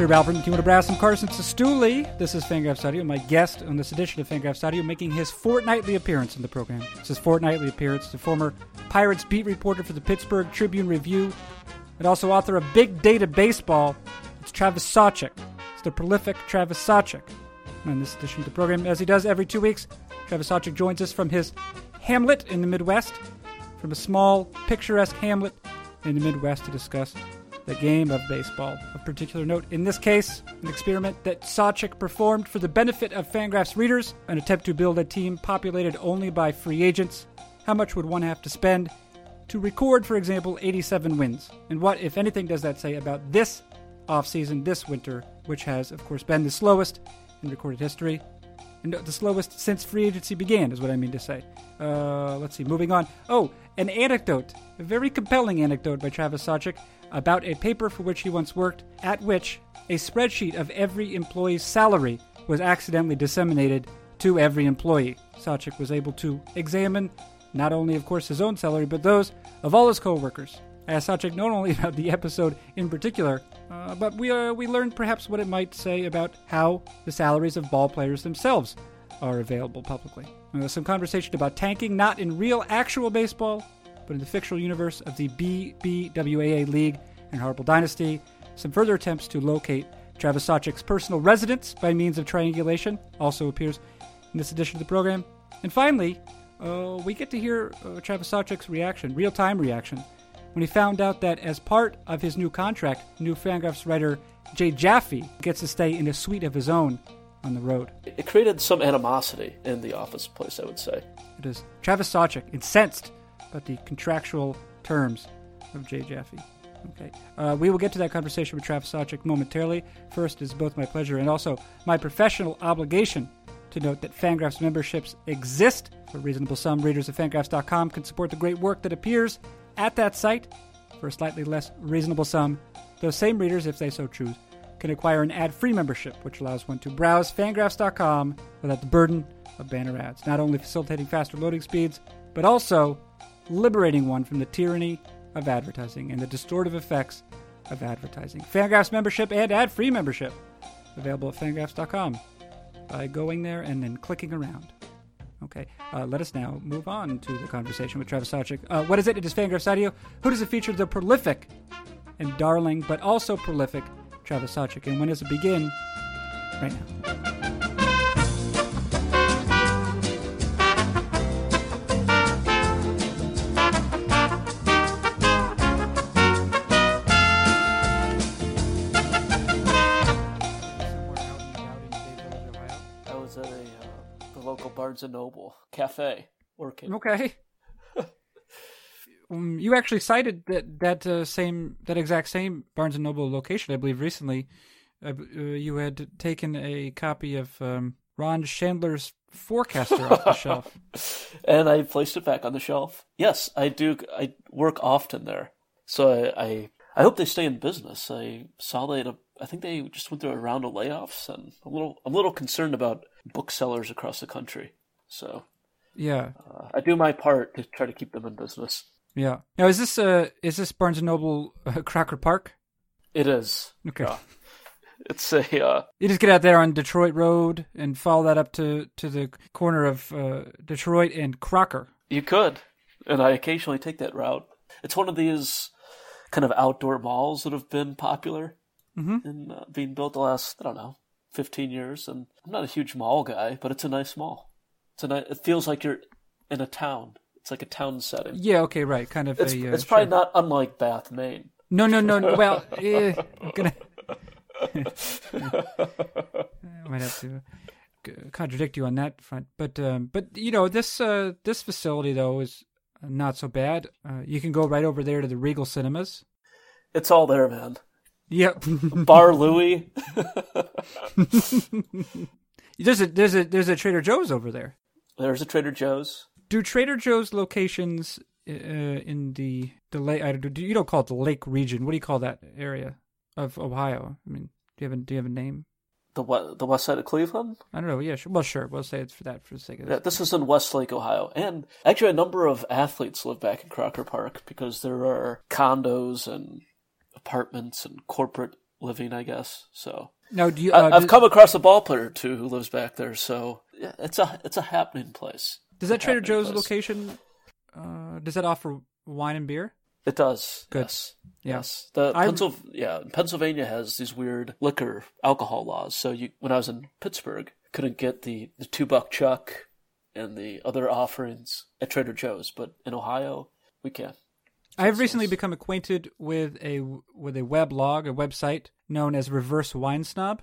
Sir Albert and Timur Brass and Carson Cistulli. This is Fangraphs Audio. My guest on this edition of Fangraphs Audio making his fortnightly appearance in the program. It's his fortnightly appearance. The former Pirates beat reporter for the Pittsburgh Tribune Review and also author of Big Data Baseball. It's Travis Sawchik. It's the prolific Travis Sawchik. On this edition of the program, as he does every two weeks, Travis Sawchik joins us from his hamlet in the Midwest, from a small, picturesque hamlet in the Midwest to discuss the game of baseball. Of particular note, in this case, an experiment that Sawchik performed for the benefit of Fangraphs readers, an attempt to build a team populated only by free agents. How much would one have to spend to record, for example, 87 wins? And what, if anything, does that say about this offseason, this winter, which has, of course, been the slowest in recorded history? And the slowest since free agency began, is what I mean to say. Uh, let's see, moving on. Oh, an anecdote, a very compelling anecdote by Travis Sawchik about a paper for which he once worked, at which a spreadsheet of every employee's salary was accidentally disseminated to every employee. Sawchik was able to examine not only, of course, his own salary, but those of all his coworkers. I asked Sawchik not only about the episode in particular, uh, but we, uh, we learned perhaps what it might say about how the salaries of ball players themselves are available publicly. Uh, some conversation about tanking, not in real, actual baseball, but in the fictional universe of the BBWAA League and Horrible Dynasty. Some further attempts to locate Travis Sawchik's personal residence by means of triangulation also appears in this edition of the program. And finally, uh, we get to hear uh, Travis Sawchik's reaction, real time reaction, when he found out that as part of his new contract, new Fangraphs writer Jay Jaffe gets to stay in a suite of his own on the road. It created some animosity in the office place, I would say. It is Travis Sawchik incensed about the contractual terms of Jay Jaffe. Okay. Uh, we will get to that conversation with Travis Sawchik momentarily. First, it's both my pleasure and also my professional obligation to note that Fangraphs memberships exist. For a reasonable sum, readers of Fangraphs.com can support the great work that appears at that site. For a slightly less reasonable sum, those same readers, if they so choose, can acquire an ad-free membership, which allows one to browse Fangraphs.com without the burden of banner ads, not only facilitating faster loading speeds, but also liberating one from the tyranny of advertising and the distortive effects of advertising. Fangraphs membership and ad free membership available at fangraphs.com by going there and then clicking around. Okay, uh, let us now move on to the conversation with Travis Sawchik. Uh, what is it? It is Fangraphs Audio. Who does it feature? The prolific and darling, but also prolific Travis Sawchik. And when does it begin? Right now. Barnes and Noble cafe working. Okay. um, you actually cited that that uh, same that exact same Barnes and Noble location, I believe, recently. Uh, uh, you had taken a copy of um, Ron Shandler's Forecaster off the shelf. and I placed it back on the shelf. Yes, I do. I work often there, so I I, I hope they stay in business. I saw they had a, I think they just went through a round of layoffs, and a little I'm a little concerned about booksellers across the country. So Yeah, uh, I do my part to try to keep them in business. yeah. Now, is this uh is this Barnes and Noble uh, Crocker Park? It is. Okay. Yeah. It's a uh, You just get out there on Detroit Road and follow that up to to the corner of uh, Detroit and Crocker. You could, and I occasionally take that route. It's one of these kind of outdoor malls that have been popular Mhm. and uh, being built the last I don't know fifteen years. And I'm not a huge mall guy, but it's a nice mall. Ni- it feels like you're in a town. It's like a town setting. Yeah. Okay. Right. Kind of It's a. Uh, it's probably sure. not unlike Bath, Maine. No, no, no. no. Well, eh, I'm gonna. I might have to contradict you on that front, but um, but you know this uh, this facility though is not so bad. Uh, you can go right over there to the Regal Cinemas. It's all there, man. Yep. Bar Louie. there's a there's a there's a Trader Joe's over there. There's a Trader Joe's. Do Trader Joe's locations uh, in the the lake? I don't, you don't call it the Lake region. What do you call that area of Ohio? I mean, do you have a do you have a name? The we- the west side of Cleveland. I don't know. Yeah, sure. Well, sure. We'll say it's for that for the sake of Yeah, this. this is in Westlake, Ohio. And actually, a number of athletes live back in Crocker Park because there are condos and apartments and corporate living, I guess. So Now, do you? I, Uh, I've does, come across a ball player or two who lives back there. So yeah, it's a it's a happening place. does that Trader Joe's place. location? Uh, does that offer wine and beer? It does. Good. Yes. Yeah. Yes. The I- Pensil- yeah, Pennsylvania has these weird liquor alcohol laws. So you, when I was in Pittsburgh, couldn't get the, the two buck chuck and the other offerings at Trader Joe's, but in Ohio we can. I have recently become acquainted with a with a weblog, a website known as Reverse Wine Snob.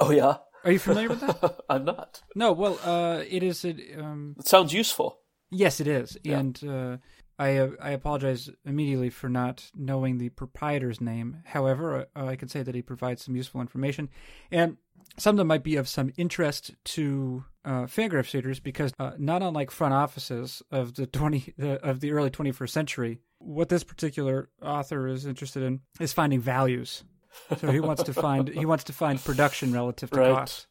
Oh yeah, Are you familiar with that? I'm not. no. Well, uh, it is. A, um, It sounds useful. yes, it is, Yeah. and uh, I uh, I apologize immediately for not knowing the proprietor's name. However, uh, I can say that he provides some useful information, and some of them might be of some interest to uh, Fangraphs readers because uh, not unlike front offices of the twenty the, of the early twenty first century, what this particular author is interested in is finding values. So he wants to find he wants to find production relative to Right. cost.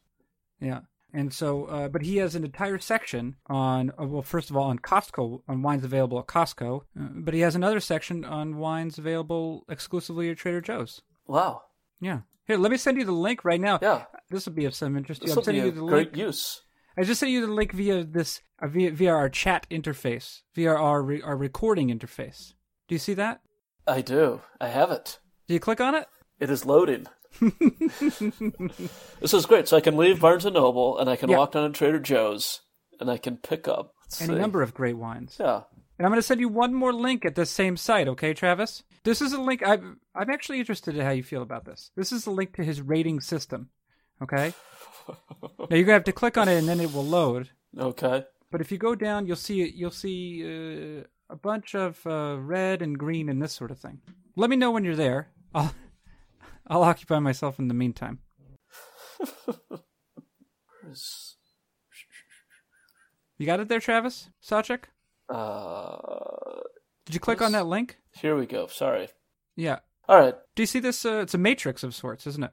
Yeah. And so, uh, but he has an entire section on, uh, well, first of all, on Costco, on wines available at Costco, uh, but he has another section on wines available exclusively at Trader Joe's. Wow. Yeah. Here, let me send you the link right now. Yeah. This will be of some interest to This you. will be a the great link. use. I just sent you the link via this, uh, via, via our chat interface, via our, re- our recording interface. Do you see that? I do. I have it. Do you click on it? It is loading. this is great. So I can leave Barnes and Noble and I can Yeah. walk down to Trader Joe's and I can pick up Any number of great wines. Yeah. And I'm going to send you one more link at this same site, okay, Travis? This is a link. I'm, I'm actually interested in how you feel about this. This is a link to his rating system, okay? now you're going to have to click on it and then it will load. Okay. But if you go down, you'll see you'll see uh, a bunch of uh, red and green and this sort of thing. Let me know when you're there. I'll I'll occupy myself in the meantime. You got it there, Travis? Sawchik? Uh, Did you click on that link? here we go. Sorry. Yeah. All right. Do you see this? Uh, it's a matrix of sorts, isn't it?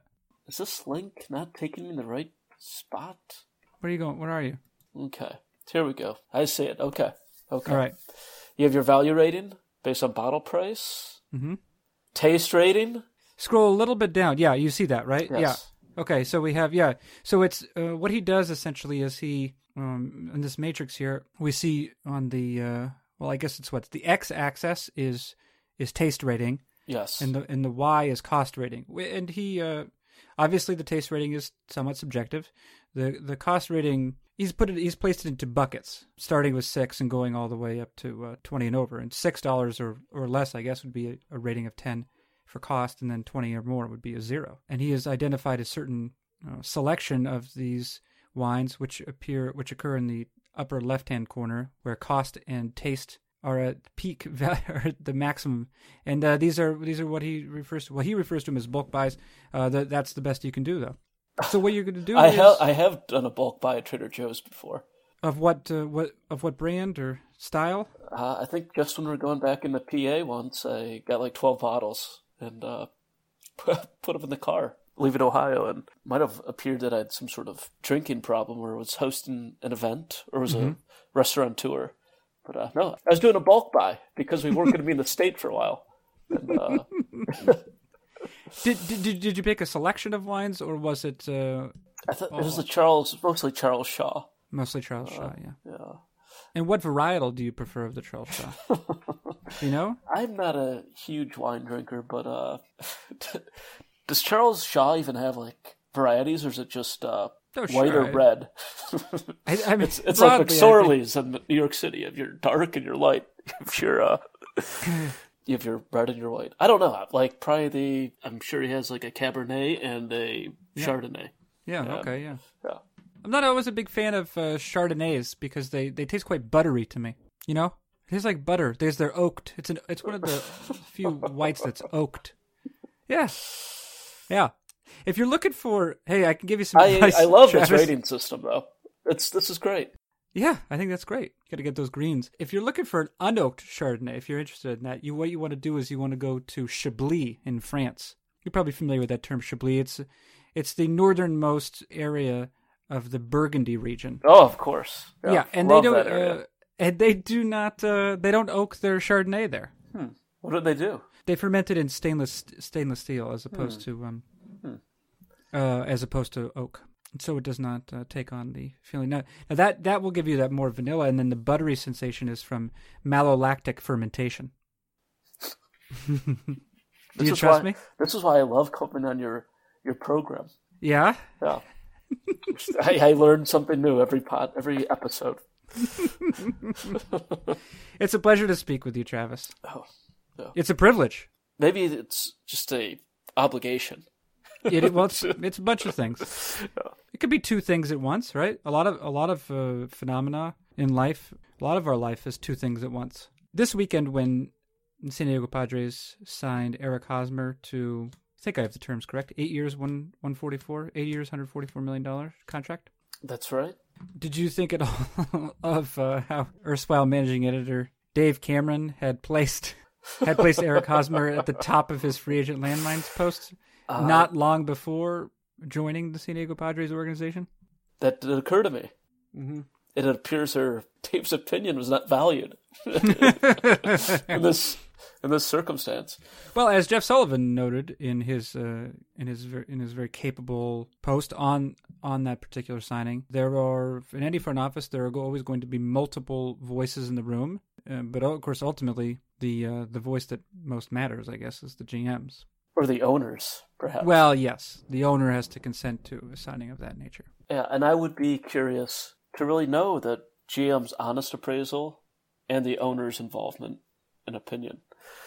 Is this link not taking me in the right spot? Where are you going? Where are you? Okay. Here we go. I see it. Okay. Okay. All right. You have your value rating based on bottle price, Mm-hmm. taste rating. Scroll a little bit down. Yeah, you see that, right? Yes. Yeah. Okay, so we have yeah. So it's uh, what he does essentially is he um, in this matrix here we see on the uh, well I guess it's what the x axis is is taste rating Yes. and the and the y is cost rating and he uh, obviously the taste rating is somewhat subjective. The the cost rating he's put it he's placed it into buckets starting with six and going all the way up to uh, twenty and over and six dollars or or less I guess would be a, a rating of ten for cost, and then 20 or more would be a zero. And he has identified a certain uh, selection of these wines which appear which occur in the upper left-hand corner where cost and taste are at peak value or the maximum. And uh, these are these are what he refers to well he refers to them as bulk buys. Uh, that, that's the best you can do though. So what you're going to do I is have I have done a bulk buy at Trader Joe's before. of what uh, what of what brand or style? Uh, I think just when we were going back in the PA once, I got like twelve bottles and uh, put them in the car, leaving Ohio, and might have appeared that I had some sort of drinking problem, or was hosting an event, or was a restaurant tour. But uh, no, I was doing a bulk buy because we weren't going to be in the state for a while. And, uh, did, did did you pick a selection of wines or was it uh, I thought it was the Charles, mostly Charles Shaw. mostly Charles Shaw yeah Yeah. And what varietal do you prefer of the Charles Shaw? You know? I'm not a huge wine drinker, but uh, does Charles Shaw even have like varieties, or is it just uh, Oh, white sure, or red? I, I mean, It's it's like broadly, I think- in New York City. If you're dark and you're light, if you're uh, you have your red and you're white. I don't know. Like probably the. I'm sure he has like a Cabernet and a Chardonnay. Yeah, okay, yeah. Yeah. I'm not always a big fan of uh, Chardonnays because they, they taste quite buttery to me. You know, it tastes like butter. There's their oaked. It's an it's one of the few whites that's oaked. Yeah, yeah. If you're looking for, hey, I can give you some I advice. I love this Travis. rating system though. It's this is great. Yeah, I think that's great. You got to get those greens. If you're looking for an unoaked Chardonnay, if you're interested in that, you what you want to do is you want to go to Chablis in France. You're probably familiar with that term Chablis. It's it's the northernmost area of the Burgundy region. Oh, of course. Yeah, and they don't uh, and they do not uh, they don't oak their Chardonnay there. What do they do? They ferment it in stainless stainless steel as opposed to um, uh, as opposed to oak, so it does not uh, take on the feeling. Now, now that that will give you that more vanilla, and then the buttery sensation is from malolactic fermentation. Do This you is trust why, me? This is why I love coming on your your program. Yeah. Yeah, I, I learn something new every pod, every episode. It's a pleasure to speak with you, Travis. Oh, It's a privilege. Maybe it's just a obligation. It, it- well, it's, it's a bunch of things. It could be two things at once, right? A lot of a lot of uh, phenomena in life. A lot of our life is two things at once. This weekend, when San Diego Padres signed Eric Hosmer to, I think I have the terms correct, eight years, one one forty four, eight years, hundred forty four million dollar contract. That's right. Did you think at all of uh, how erstwhile managing editor Dave Cameron had placed had placed Eric Hosmer at the top of his free agent landmines post not long before joining the San Diego Padres organization? That did occur to me. Mm-hmm. It appears her Tape's opinion was not valued in this in this circumstance. Well, as Jeff Sullivan noted in his uh, in his ver- in his very capable post on on that particular signing, there are in any front office there are always going to be multiple voices in the room, uh, but of course ultimately the uh, the voice that most matters, I guess, is the GM's. Or the owners, perhaps. Well, yes, the owner has to consent to a signing of that nature. Yeah, and I would be curious to really know that GM's honest appraisal and the owner's involvement and opinion.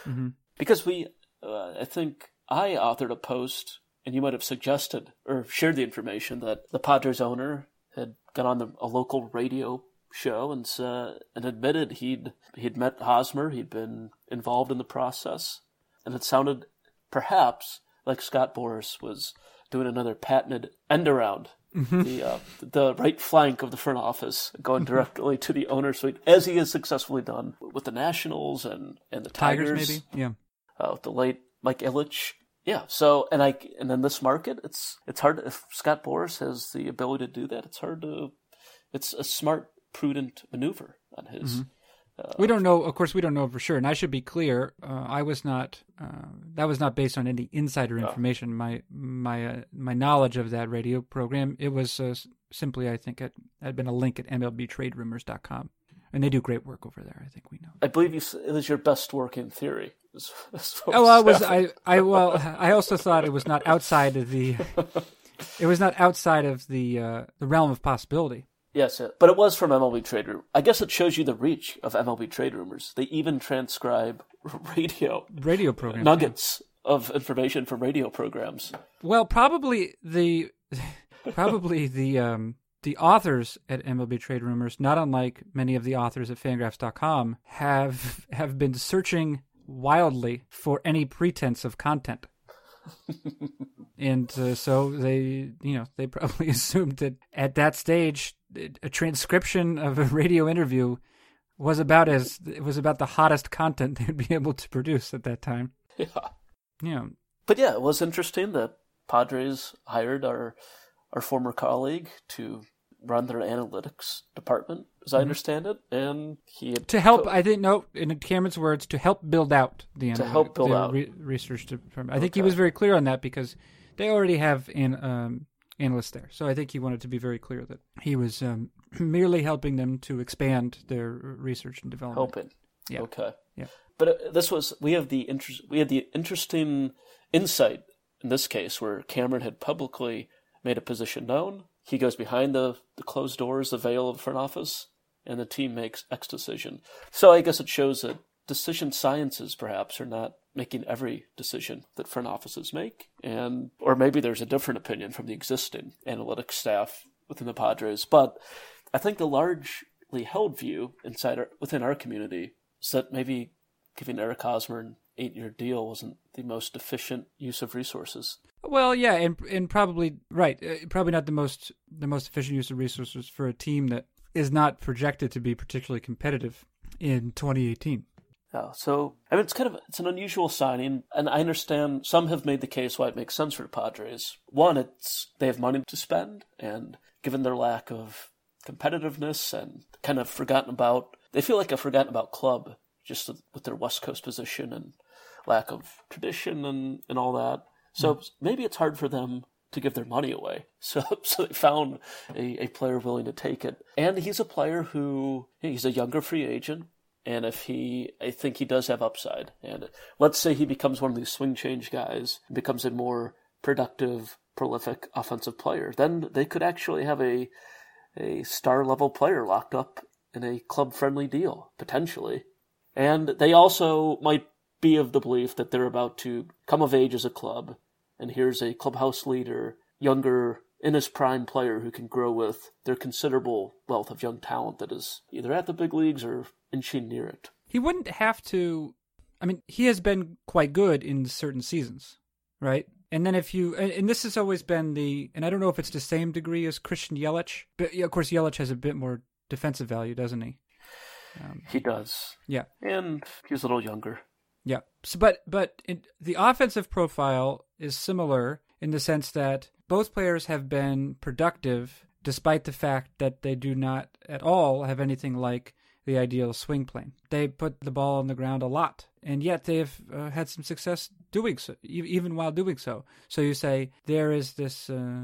Mhm. Because we, uh, I think I authored a post, and you might have suggested or shared the information that the Padres owner had got on the, a local radio show and uh, and admitted he'd he'd met Hosmer, he'd been involved in the process, and it sounded perhaps like Scott Boras was doing another patented end around the uh, the right flank of the front office, going directly to the owner suite, as he has successfully done with the Nationals and and the Tigers, Tigers, maybe, yeah. uh, with the late Mike Ilitch. Yeah, so and I and in this market, it's it's hard if Scott Boras has the ability to do that. It's hard to. It's a smart, prudent maneuver on his. We don't know. Of course, we don't know for sure. And I should be clear. Uh, I was not. Uh, that was not based on any insider information. My my uh, my knowledge of that radio program. It was uh, simply, I think, it had been a link at MLBTradeRumors.com, and they do great work over there. I think we know. I believe you, it was your best work in theory. what Oh, well, I was. I I well, I also thought it was not outside of the. It was not outside of the uh, the realm of possibility. Yes, but it was from MLB Trade Room. I guess it shows you the reach of MLB Trade Rumors. They even transcribe radio Radio program nuggets of information from radio programs. Well, probably the probably the um, the authors at MLB Trade Rumors, not unlike many of the authors at Fangraphs.com, have have been searching wildly for any pretense of content. and uh, so they, you know, they probably assumed that at that stage, a transcription of a radio interview was about as it was about the hottest content they'd be able to produce at that time. Yeah. Know, But yeah, it was interesting that Padres hired our our former colleague to run their analytics department, as I understand it, and he had Mm-hmm. to help i think no in cameron's words to help build out the To help build out. re- research department i think he was very clear on that because they already have an um, analysts there so i think he wanted to be very clear that he was um, merely helping them to expand their research and development helping. Yeah. Okay. Yeah. But uh, this was we have the interest we had the interesting insight in this case where Cameron had publicly made a position known. He goes behind the, the closed doors, the veil of the front office, and the team makes X decision. So I guess it shows that decision sciences perhaps are not making every decision that front offices make, and or maybe there's a different opinion from the existing analytics staff within the Padres. But I think the largely held view inside our, within our community is that maybe giving Eric Hosmer an eight-year deal wasn't the most efficient use of resources. well yeah and and probably right uh, probably not the most the most efficient use of resources for a team that is not projected to be particularly competitive in 2018 Yeah, so I mean, it's kind of it's an unusual signing, and I understand some have made the case why it makes sense for the Padres. One, it's they have money to spend, and given their lack of competitiveness and kind of forgotten about, they feel like a forgotten about club just with their West Coast position and lack of tradition and, and all that. So mm. maybe it's hard for them to give their money away. So, so they found a, a player willing to take it. And he's a player who, he's a younger free agent. And if he, I think he does have upside. And let's say he becomes one of these swing change guys, becomes a more productive, prolific offensive player, then they could actually have a, a star level player locked up in a club friendly deal, potentially. And they also might be of the belief that they're about to come of age as a club and here's a clubhouse leader, younger, in his prime player who can grow with their considerable wealth of young talent that is either at the big leagues or inching near it. He wouldn't have to. I mean, he has been quite good in certain seasons, right? And then if you, and this has always been the, and I don't know if it's the same degree as Christian Yelich, but of course Yelich has a bit more defensive value, doesn't he? Um, he does. Yeah. And he's a little younger. Yeah. So, but but in, the offensive profile is similar in the sense that both players have been productive despite the fact that they do not at all have anything like the ideal swing plane. They put the ball on the ground a lot, and yet they have uh, had some success doing so, even while doing so. So you say there is this uh,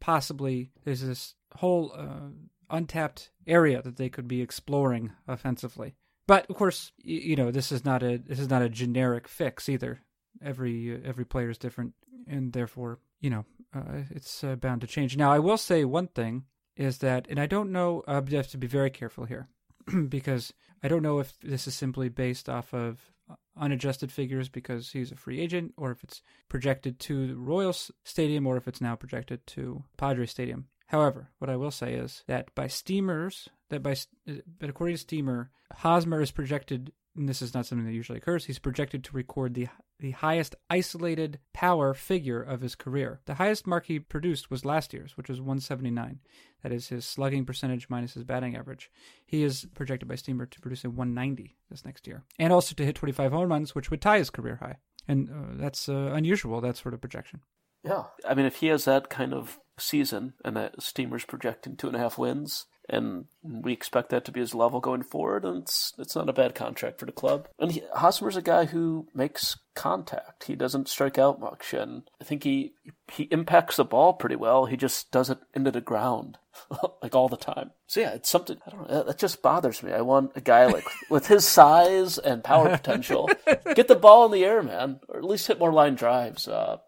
possibly there's this whole uh, untapped area that they could be exploring offensively. But of course, you know this is not a this is not a generic fix either. Every uh, every player is different, and therefore, you know, uh, it's uh, bound to change. Now, I will say one thing is that, and I don't know. I have to be very careful here because I don't know if this is simply based off of uh, unadjusted figures because he's a free agent, or if it's projected to the Royals Stadium, or if it's now projected to Padre Stadium. However, what I will say is that by Steamers, that by but uh, according to Steamer, Hosmer is projected, and this is not something that usually occurs. He's projected to record the the highest isolated power figure of his career. The highest mark he produced was last year's, which was 179. That is his slugging percentage minus his batting average. He is projected by Steamer to produce a 190 this next year, and also to hit 25 home runs, which would tie his career high. And uh, that's uh, unusual. That sort of projection. Yeah, I mean, if he has that kind of season and that Steamer's projecting two and a half wins, and we expect that to be his level going forward, and it's it's not a bad contract for the club. And he, Hosmer's a guy who makes contact. He doesn't strike out much, and I think he he impacts the ball pretty well. He just does it into the ground like all the time. So yeah, it's something I don't know. That just bothers me. I want a guy like with his size and power potential, get the ball in the air, man, or at least hit more line drives. Uh,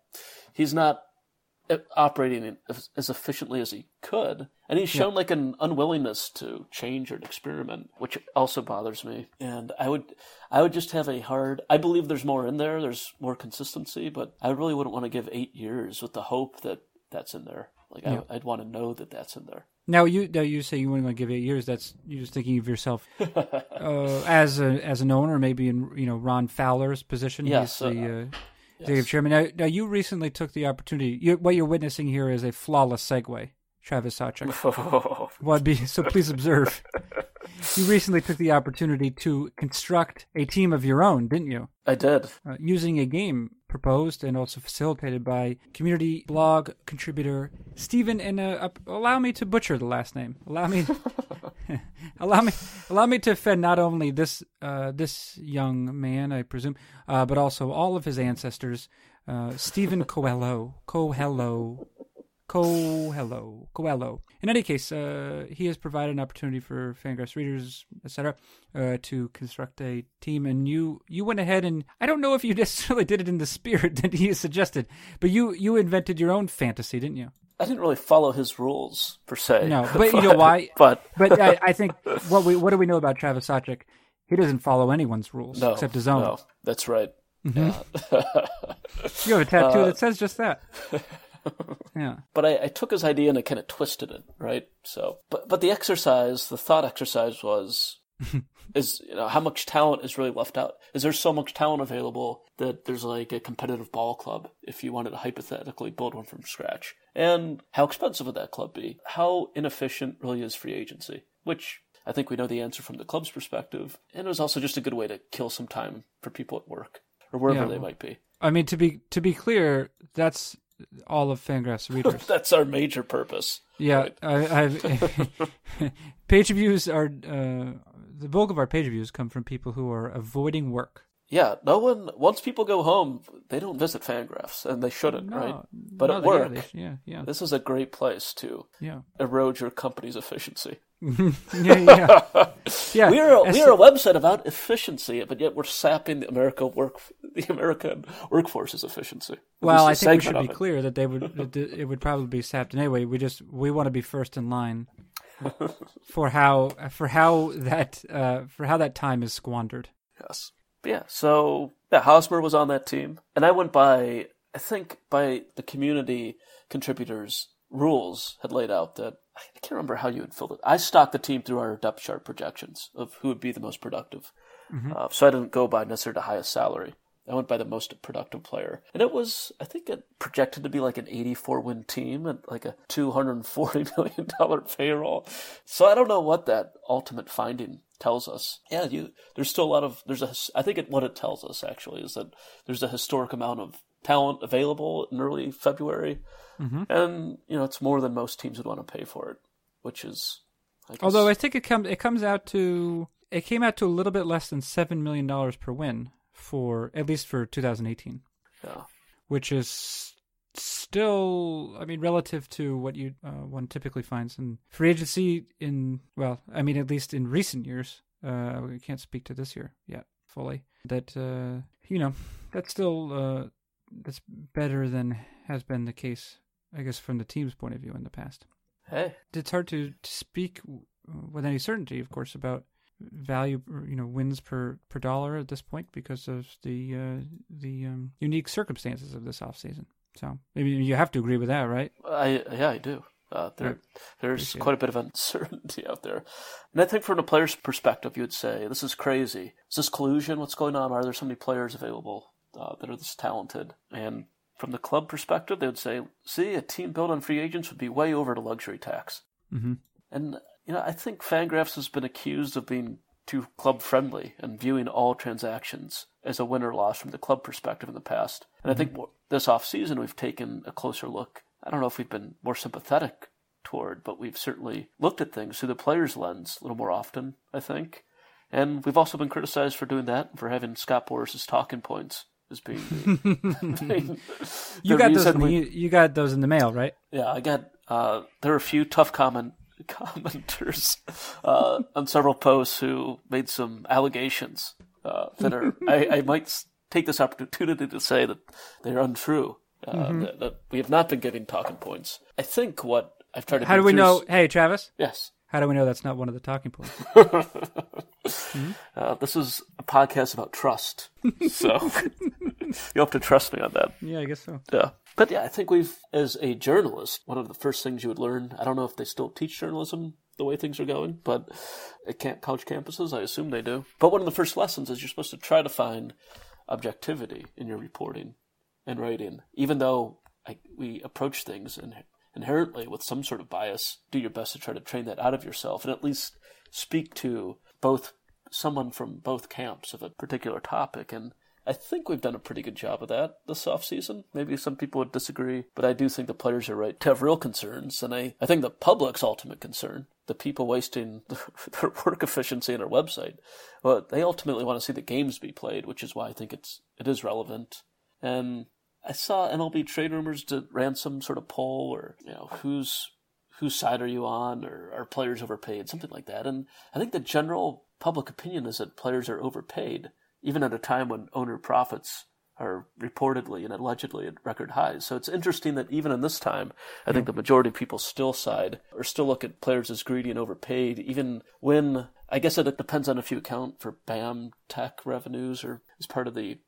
he's not operating as efficiently as he could. And he's shown yeah. like an unwillingness to change or experiment, which also bothers me. And I would, I would just have a hard. I believe there's more in there. There's more consistency, but I really wouldn't want to give eight years with the hope that that's in there. Like yeah. I, would want to know that that's in there. Now you now you say you wouldn't want to give eight years. That's you're just thinking of yourself uh, as a as an owner, maybe in you know Ron Fowler's position. Yes, the, uh, Executive Chairman. Now, now, you recently took the opportunity. You, what you're witnessing here is a flawless segue, Travis well, be, so please observe. you recently took the opportunity to construct a team of your own, didn't you? I did. Uh, using a game proposed and also facilitated by community blog contributor Stephen. And uh, allow me to butcher the last name. Allow me, allow me, allow me to offend not only this uh, this young man, I presume, uh, but also all of his ancestors. Uh, Stephen Coelho, Coelho, Coelho, Coelho. In any case, uh, he has provided an opportunity for Fangraphs readers, etc., uh, to construct a team. And you, you went ahead and I don't know if you necessarily did it in the spirit that he suggested, but you, you invented your own fantasy, didn't you? I didn't really follow his rules per se. No, but, but you know why? But but I, I, think what we what do we know about Travis Sawchik? He doesn't follow anyone's rules no, except his own. No, that's right. Mm-hmm. You have a tattoo uh, that says just that. yeah. But I, I, took his idea and I kind of twisted it, right? So, but but the exercise, the thought exercise was, is you know how much talent is really left out? Is there so much talent available that there's like a competitive ball club if you wanted to hypothetically build one from scratch? And how expensive would that club be? How inefficient really is free agency? Which I think we know the answer from the club's perspective, and it was also just a good way to kill some time for people at work or wherever yeah. they might be. I mean, to be to be clear, that's all of Fangraphs readers. That's our major purpose. Yeah, right? I, page views are uh, the bulk of our page views come from people who are avoiding work. yeah, no one. Once people go home, they don't visit Fangraphs, and they shouldn't, No, right? But no, at they- yeah, work, they yeah, yeah, this is a great place to yeah, erode your company's efficiency. yeah, yeah. yeah. We are as- we are a website about efficiency, but yet we're sapping the America work the American workforce's efficiency. Well, I think we should be it. clear that they would it would probably be sapped anyway. We just we want to be first in line for how for how that uh, for how that time is squandered. Yes. Yeah, so yeah, Hosmer was on that team, and I went by I think by the community contributors rules had laid out that I can't remember how you had filled it. I stocked the team through our depth chart projections of who would be the most productive. Uh, so I didn't go by necessarily the highest salary. I went by the most productive player, and it was I think it projected to be like an 84 win team and like a 240 million dollar payroll. So I don't know what that ultimate finding tells us. Yeah, you there's still a lot of there's a, I think it, what it tells us actually is that there's a historic amount of talent available in early February, and you know it's more than most teams would want to pay for it, which is. I guess, Although I think it comes it comes out to it came out to a little bit less than seven million dollars per win for at least for 2018, yeah. which is still I mean relative to what you uh, one typically finds in free agency in well I mean at least in recent years. Uh, we can't speak to this year yet fully. That uh, you know that's still uh, that's better than has been the case I guess from the team's point of view in the past Hey, it's hard to, to speak with any certainty, of course, about value, you know, wins per, per dollar at this point because of the uh, the um, unique circumstances of this off season. So maybe you have to agree with that, right? I yeah I do. Uh, there, Right. there's quite a bit of uncertainty out there, and I think from a player's perspective, you would say this is crazy. Is this collusion? What's going on? Are there so many players available uh, that are this talented? And from the club perspective, they would say, "See, a team built on free agents would be way over the luxury tax." Mm-hmm. And you know, I think Fangraphs has been accused of being too club friendly and viewing all transactions as a win or loss from the club perspective in the past. And I think more, this off season we've taken a closer look. I don't know if we've been more sympathetic toward, but we've certainly looked at things through the player's lens a little more often. I think, and we've also been criticized for doing that for having Scott Boras's talking points as being. the- being You got those. In the, we- you, got those in the mail, right? yeah, I got. Uh, there are a few tough comment commenters uh, on several posts who made some allegations uh, that are. I, I might take this opportunity to say that they are untrue. Uh, Mm-hmm. that, that we have not been giving talking points. I think what I've tried to. How do we know? Hey, Travis. Yes. How do we know that's not one of the talking points? Uh, this is a podcast about trust, so you have to trust me on that. yeah, I guess so. Yeah. But yeah, I think we've, as a journalist, one of the first things you would learn, I don't know if they still teach journalism the way things are going, but at camp, college campuses, I assume they do. But one of the first lessons is you're supposed to try to find objectivity in your reporting and writing, even though I, we approach things in, inherently with some sort of bias. Do your best to try to train that out of yourself and at least speak to both someone from both camps of a particular topic. And I think we've done a pretty good job of that this off season. Maybe some people would disagree, but I do think the players are right to have real concerns. And I, I think the public's ultimate concern, the people wasting their work efficiency on our website, well, they ultimately want to see the games be played, which is why I think it's it is relevant. And I saw MLB trade rumors to ran some sort of poll or you know who's whose side are you on or are players overpaid something like that and I think the general public opinion is that players are overpaid even at a time when owner profits are reportedly and allegedly at record highs. So it's interesting that even in this time, I think the majority of people still side or still look at players as greedy and overpaid, even when I guess it depends on if you account for BAM tech revenues or as part of the,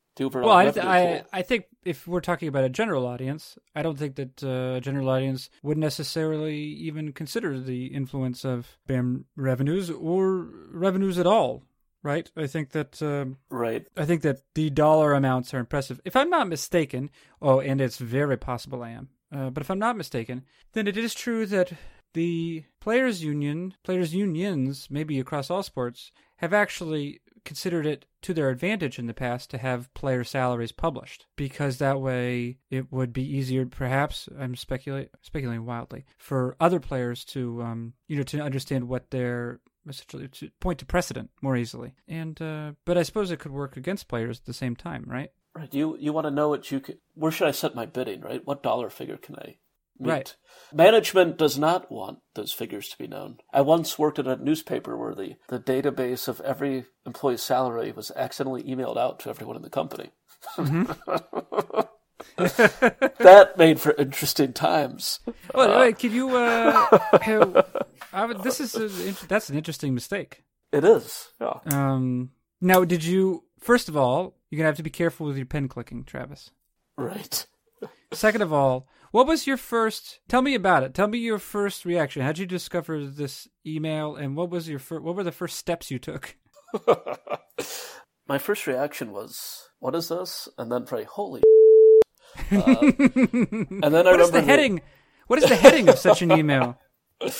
Well, I, I. I think if we're talking about a general audience, I don't think that uh, a general audience would necessarily even consider the influence of BAM revenues or revenues at all, right? I think that um, Right. I think that the dollar amounts are impressive. If I'm not mistaken, oh, and it's very possible I am, uh, but if I'm not mistaken, then it is true that the players' union, players' unions, maybe across all sports, have actually considered it to their advantage in the past to have player salaries published because that way it would be easier perhaps i'm speculate, speculating wildly for other players to um, you know to understand what their essentially to point to precedent more easily. And uh, but I suppose it could work against players at the same time, right? Right. You you want to know what you. Where should I set my bidding? Right. What dollar figure can I meet? Right. Management does not want those figures to be known. I once worked at a newspaper where the, the database of every employee's salary was accidentally emailed out to everyone in the company. that made for interesting times. Well, uh, wait, can you? Uh, have, I this is a, that's an interesting mistake. It is. Yeah. Um, now, did you? First of all, you're gonna have to be careful with your pen clicking, Travis. Right. Second of all, what was your first? Tell me about it. Tell me your first reaction. How'd you discover this email, and what was your fir- What were the first steps you took? My first reaction was, "What is this?" And then probably, "Holy!" Uh, and then I What is remember the heading? What is the heading of such an email?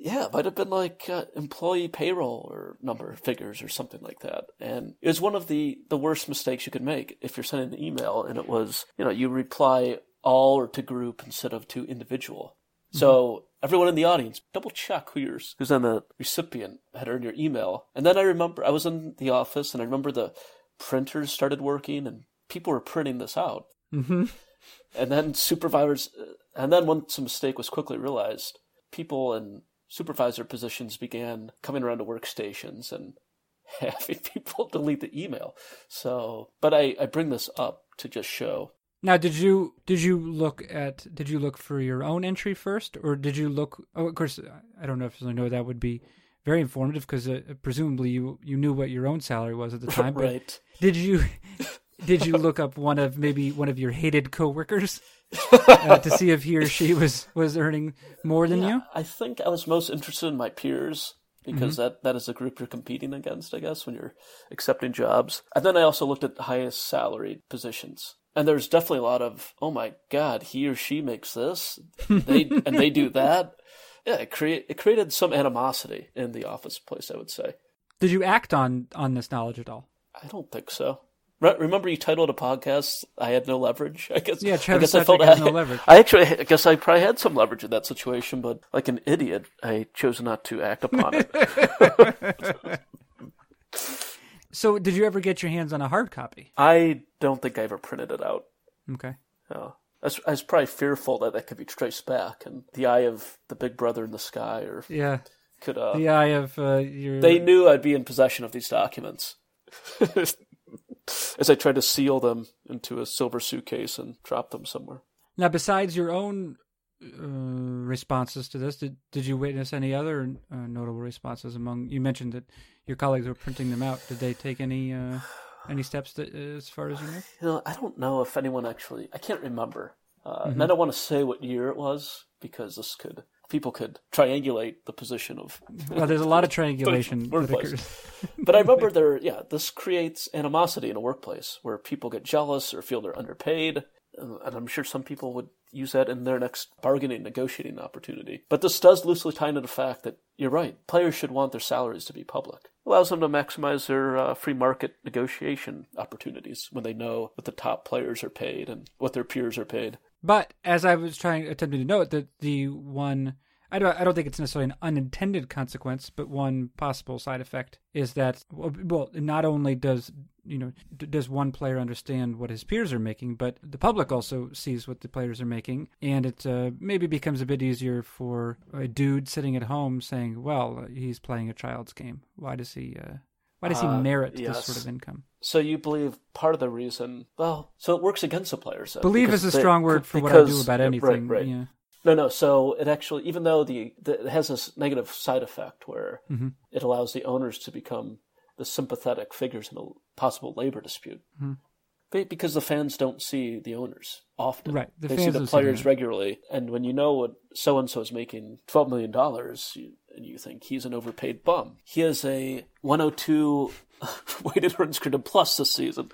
Yeah, it might have been like uh, employee payroll or number figures or something like that. And it was one of the, the worst mistakes you could make if you're sending an email and it was, you know, you reply all or to group instead of to individual. So everyone in the audience, double check who you're, who's on the recipient header in your email. And then I remember I was in the office and I remember the printers started working and people were printing this out. Hmm And then supervisors, and then once a mistake was quickly realized, people in supervisor positions began coming around to workstations and having people delete the email. So, but I, I bring this up to just show. Now, did you did you look at did you look for your own entry first, or did you look? Oh, of course, I don't know if you know that would be very informative because uh, presumably you you knew what your own salary was at the time. But right. did you did you look up one of maybe one of your hated coworkers uh, to see if he or she was was earning more than you? I think I was most interested in my peers because that, that is a group you're competing against, I guess, when you're accepting jobs. And then I also looked at the highest salaried positions. And there's definitely a lot of, oh my God, he or she makes this, they and they do that. Yeah, it create it created some animosity in the office place, I would say. Did you act on on this knowledge at all? I don't think so. Re- Remember, you titled a podcast "I had no leverage." I guess. Yeah, I guess I felt I, no leverage. I actually, I guess I probably had some leverage in that situation, but like an idiot, I chose not to act upon it. So, did you ever get your hands on a hard copy? I don't think I ever printed it out. Okay. No. I was, I was probably fearful that that could be traced back, and the eye of the big brother in the sky, or Yeah. could. Uh, The eye of uh, your. They knew I'd be in possession of these documents. As I tried to seal them into a silver suitcase and drop them somewhere. Now, besides your own uh, responses to this, did did you witness any other uh, notable responses among? You mentioned that your colleagues were printing them out. Did they take any uh, any steps that, as far as you know? You know, I don't know if anyone actually. I can't remember, uh, Mm-hmm. and I don't want to say what year it was because this could people could triangulate the position of. Well, there's a lot of triangulation but I remember there. Yeah, this creates animosity in a workplace where people get jealous or feel they're underpaid, and I'm sure some people would use that in their next bargaining, negotiating opportunity. But this does loosely tie into the fact that you're right. Players should want their salaries to be public. Allows them to maximize their uh, free market negotiation opportunities when they know what the top players are paid and what their peers are paid. But as I was trying attempting to note, that the one I don't I don't think it's necessarily an unintended consequence, but one possible side effect is that well, not only does you know d- does one player understand what his peers are making, but the public also sees what the players are making, and it uh, maybe becomes a bit easier for a dude sitting at home saying, "Well, he's playing a child's game. Why does he?" Uh, why does he Uh, merit this sort of income? So you believe part of the reason? Well, so it works against the players. Believe is a they- strong word for what I do about anything. Right, right. Yeah. No, no. So it actually, even though the, the it has this negative side effect where Mm-hmm. it allows the owners to become the sympathetic figures in a possible labor dispute, Mm-hmm. Be- because the fans don't see the owners often. Right, the they see the players regularly, and when you know what so and so is making twelve million dollars, and you think he's an overpaid bum, he has a one hundred two weighted runs created plus this season.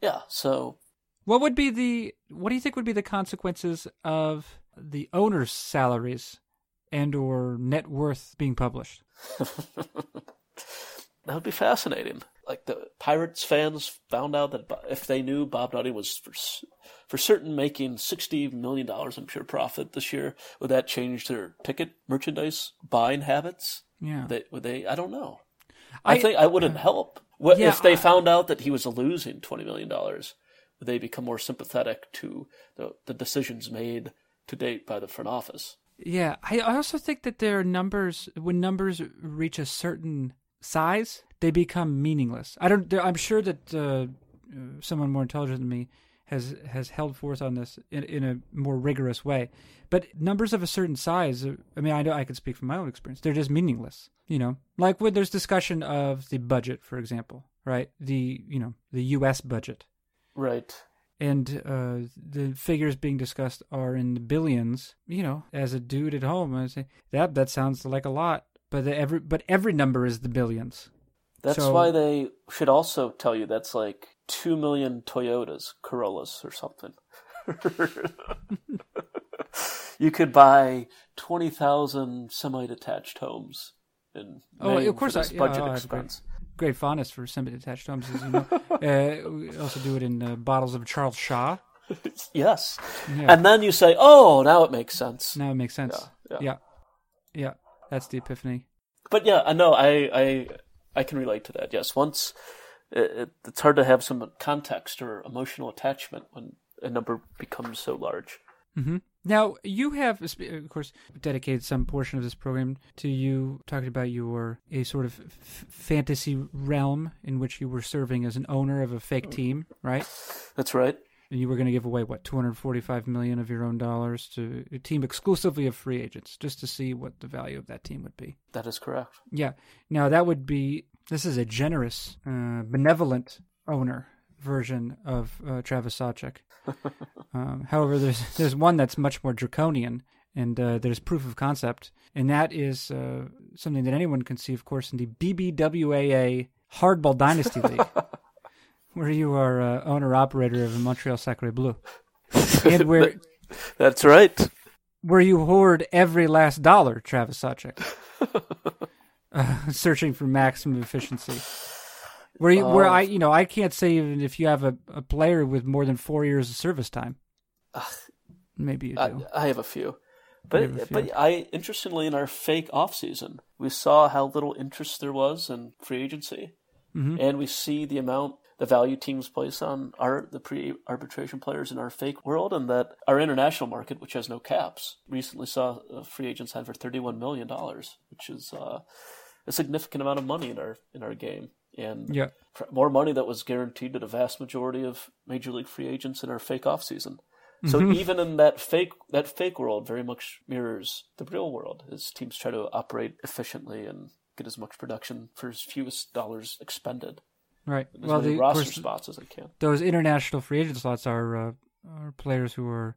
Yeah, so What would be the what do you think would be the consequences of the owners' salaries and or net worth being published? That would be fascinating. Like the Pirates fans found out that if they knew Bob Nutting was for for certain making sixty million dollars in pure profit this year, would that change their ticket merchandise buying habits? Yeah. They, would they? I don't know. I, I- think I wouldn't help. What yeah, if they I- found out that he was losing twenty million dollars? Would they become more sympathetic to the the decisions made to date by the front office? Yeah, I I also think that there are numbers when numbers reach a certain size, they become meaningless. I don't. I'm sure that uh, uh, someone more intelligent than me has has held forth on this in, in a more rigorous way. But numbers of a certain size, uh, I mean, I know I can speak from my own experience. They're just meaningless. You know, like when there's discussion of the budget, for example, right? The you know the U.S. budget Right. and uh, the figures being discussed are in the billions. You know, as a dude at home, I say that that sounds like a lot, but the every but every number is the billions. That's So- why they should also tell you that's like two million Toyotas, Corollas, or something. you could buy twenty thousand semi-detached homes in Oh, Maine of course, for this I- budget I agree. expense. Great fondness for semi-detached homes, as you know. uh, we also do it in uh, bottles of Charles Shaw. Yes, Yeah. and then you say, "Oh, now it makes sense." Now it makes sense. Yeah, yeah, yeah. That's the epiphany. But yeah, I know I I I can relate to that. Yes, once it, it, it's hard to have some context or emotional attachment when a number becomes so large. hmm Now you have, of course, dedicated some portion of this program to you talking about your a sort of f- fantasy realm in which you were serving as an owner of a fake team, right? That's right. And you were going to give away what 245 million of your own dollars to a team exclusively of free agents, just to see what the value of that team would be. That is correct. Yeah. Now that would be this is a generous, uh, benevolent owner version of uh, Travis Sawchik. um, however, there's there's one that's much more draconian, and uh, there's proof of concept, and that is uh, something that anyone can see, of course, in the BBWAA Hardball Dynasty League, where you are uh, owner operator of the Montreal Sacre Bleu, and where That's right. where you hoard every last dollar, Travis Sawchik. Uh, searching for maximum efficiency. Where you, where Oh. I, you know, I can't say even if you have a, a player with more than four years of service time. Maybe you do. I, I have a few. But a few. but I interestingly in our fake off season we saw how little interest there was in free agency, Mhm. and we see the amount the value teams place on our the pre arbitration players in our fake world, and that our international market, which has no caps, recently saw a free agent sign for thirty one million dollars, which is uh, a significant amount of money in our in our game, and yeah, more money that was guaranteed to the vast majority of major league free agents in our fake off season. So Mm-hmm. even in that fake that fake world, very much mirrors the real world. As teams try to operate efficiently and get as much production for as fewest dollars expended, right. as Well, many the, roster course, spots as they can. those international free agent slots are uh, are players who are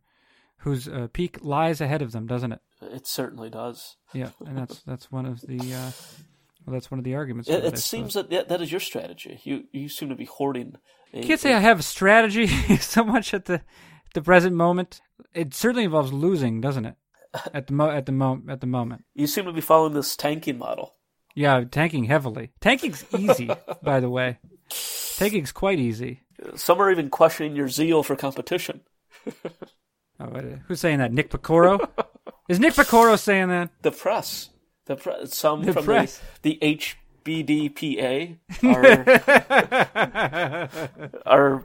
whose uh, peak lies ahead of them, doesn't it? It certainly does. Yeah, and that's that's one of the uh, well, that's one of the arguments. It, it seems that yeah, that is your strategy. You you seem to be hoarding. A, can't say I have a strategy so much at the the present moment. It certainly involves losing, doesn't it? At the mo at the mo at the moment. you seem to be following this tanking model. Yeah, tanking heavily. Tanking's easy, by the way. Tanking's quite easy. Some are even questioning your zeal for competition. Oh, uh, who's saying that? Nick Piecoro? Is Nick Piecoro saying that? The press, the pre- some The from press. the the HBDPA are are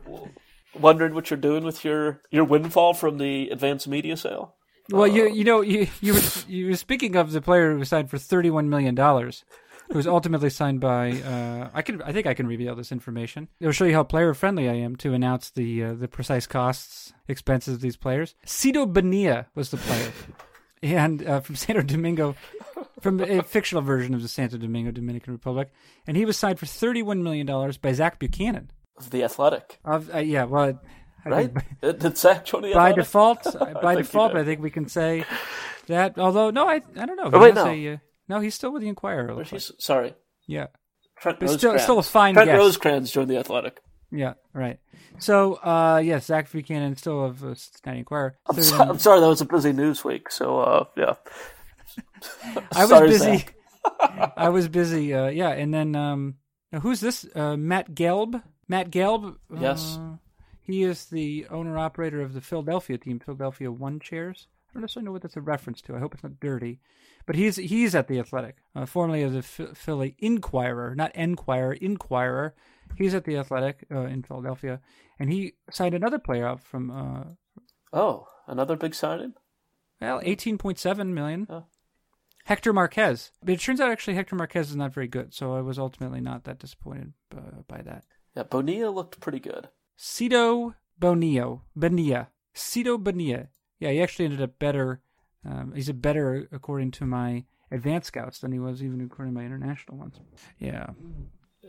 wondering what you're doing with your your windfall from the advanced media sale. Well, you you know you you were, you were speaking of the player who was signed for thirty one million dollars, who was ultimately signed by. Uh, I can I think I can reveal this information. It'll show you how player friendly I am to announce the uh, the precise costs expenses of these players. Cito Bonilla was the player, and uh, from Santo Domingo, from a fictional version of the Santo Domingo Dominican Republic, and he was signed for thirty one million dollars by Zach Buchanan. Of the Athletic, Of uh, yeah, well. I right? think Uh, Did Zach join the by Athletic? default, by think default. I think we can say that. Although, no, I I don't know. Oh, wait, no. a, uh, no, he's still with the Inquirer. like. sorry, Yeah, Trent But still- Rosecrans. still a fine Trent guess. Rosecrans joined the Athletic. yeah, right. So, uh, yes, Zach Buchanan still of uh, Cincinnati Inquirer. I'm, so- I'm sorry, that was a busy news week. So uh, yeah, I was busy. I was busy. Uh, yeah, and then um, who's this? Uh, Matt Gelb. Matt Gelb. Yes. Uh, he is the owner operator of the Philadelphia team, Philadelphia One Chairs. I don't necessarily know what that's a reference to. I hope it's not dirty, but he's he's at the Athletic, uh, formerly of the Philly Inquirer, not Enquirer, Inquirer. He's at the Athletic uh, in Philadelphia, and he signed another player out from. Uh, oh, another big signing. Well, eighteen point seven million. Oh. Hector Marquez. But it turns out actually Hector Marquez is not very good, so I was ultimately not that disappointed uh, by that. Yeah, Bonilla looked pretty good. Cito Bonillo. Bonilla. Cito Bonilla. Yeah, he actually ended up better. Um, he's a better, according to my advanced scouts, than he was even according to my international ones. Yeah.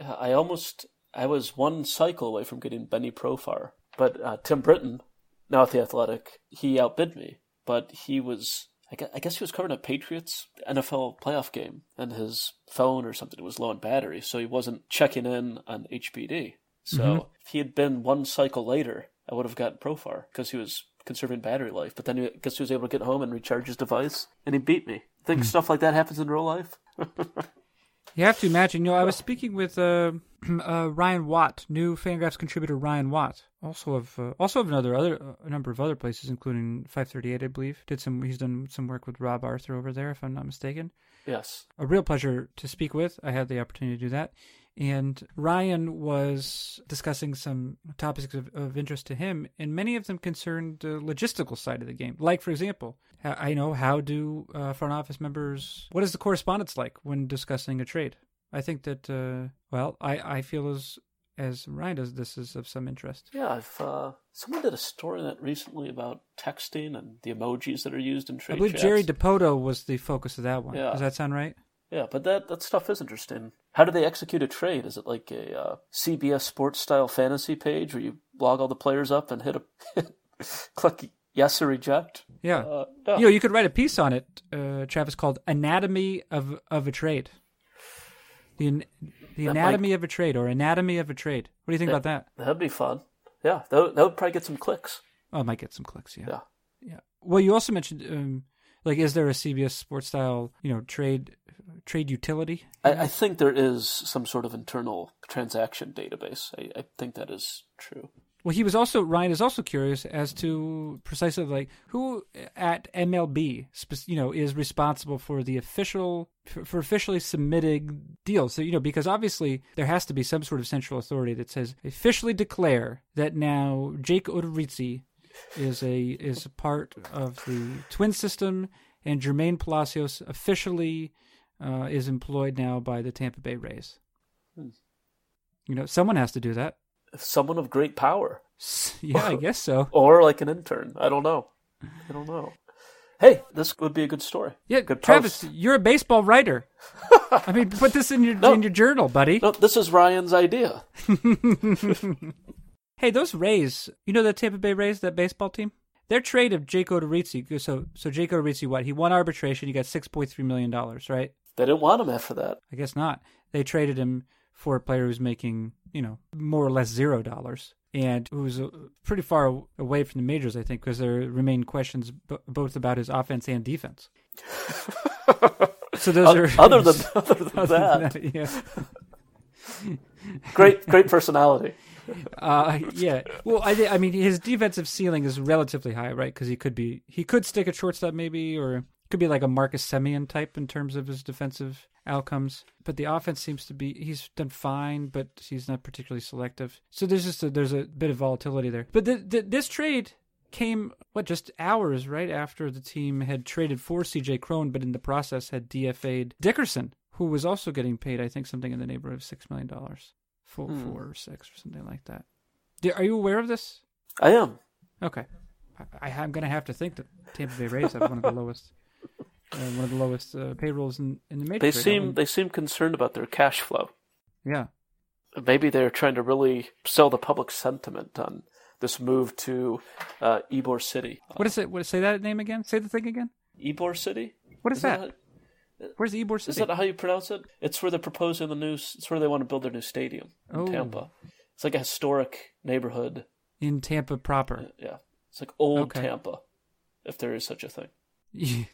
I almost, I was one cycle away from getting Benny Profar, but uh, Tim Britton, now at the Athletic, he outbid me, but he was I guess, he was covering a Patriots NFL playoff game, and his phone or something was low on battery, so he wasn't checking in on HBD. So mm-hmm. if he had been one cycle later, I would have gotten Profar because he was conserving battery life. But then he, I guess he was able to get home and recharge his device, and he beat me. Think mm. stuff like that happens in real life. You have to imagine. You know, I was speaking with uh, uh, Ryan Watt, new Fangraphs contributor Ryan Watt, also of uh, also of another other uh, a number of other places, including 538, I believe. Did some he's done some work with Rob Arthur over there, if I'm not mistaken. Yes, a real pleasure to speak with. I had the opportunity to do that, and Ryan was discussing some topics of, of interest to him, and many of them concerned the logistical side of the game. Like, for example, I know how do uh, front office members, what is the correspondence like when discussing a trade? I think that, uh, well, I, I feel as as Ryan does, this is of some interest. Yeah, I've uh, someone did a story on that recently about texting and the emojis that are used in trade. I believe chats. Jerry Dipoto was the focus of that one. Yeah. Does that sound right? Yeah, but that, that stuff is interesting. How do they execute a trade? Is it like a uh, CBS Sports style fantasy page where you log all the players up and hit a click yes or reject? Yeah. Uh, yeah. You know, you could write a piece on it, uh, Travis, called "Anatomy of of a Trade." The the anatomy might... of a trade or anatomy of a trade. What do you think about that? That'd be fun. Yeah, that would, that would probably get some clicks. Oh, it might get some clicks. Yeah. Yeah. Yeah. Well, you also mentioned um, like, is there a CBS Sports style, you know, trade trade utility? I, I, think there is some sort of internal transaction database. I, I, think that is true. Well, he was also Ryan is also curious as to precisely like who at MLB, you know, is responsible for the official for officially submitting deals. So you know, because obviously there has to be some sort of central authority that says officially declare that now Jake Odorizzi is a is a part of the twin system, and Jermaine Palacios officially uh, is employed now by the Tampa Bay Rays. Hmm. You know, someone has to do that. Someone of great power. Yeah, I guess so. or like an intern. I don't know. I don't know. Hey, this would be a good story. Yeah, good Travis, post. you're a baseball writer. I mean, put this in your no, in your journal, buddy. No, this is Ryan's idea. Hey, those Rays, you know the Tampa Bay Rays, that baseball team? Their trade of Jake Odorizzi, so so Jake Odorizzi, what? He won arbitration. He got six point three million dollars, right? They didn't want him after that. I guess not. They traded him for a player who's making, you know, more or less zero dollars, and who was uh, pretty far away from the majors, I think, because there remain questions b- both about his offense and defense. so those are other than other than other that. Than that yeah. great, great personality. Uh, yeah. Well, I, I mean, his defensive ceiling is relatively high, right? Because he could be, he could stick at shortstop maybe, or could be like a Marcus Semien type in terms of his defensive outcomes. But the offense seems to be, he's done fine, but he's not particularly selective. So there's just a, there's a bit of volatility there. But the, the, this trade came what just hours right after the team had traded for CJ Cron, but in the process had DFA'd Dickerson, who was also getting paid, I think, something in the neighborhood of six million dollars four, hmm. four or six or something like that. Are you aware of this? I am. Okay, I, am going to have to think that Tampa Bay Rays have one of the lowest, uh, one of the lowest uh, payrolls in, in the major. They seem they seem concerned about their cash flow. Yeah, maybe they're trying to really sell the public sentiment on this move to uh, Ybor City. What is it? What say that name again? Say the thing again. Ybor City. What is, is that? that Where's Ybor City? Is that how you pronounce it? It's where they're proposing the new. It's where they want to build their new stadium in oh. Tampa. It's like a historic neighborhood in Tampa proper. Yeah, it's like old okay. Tampa, if there is such a thing.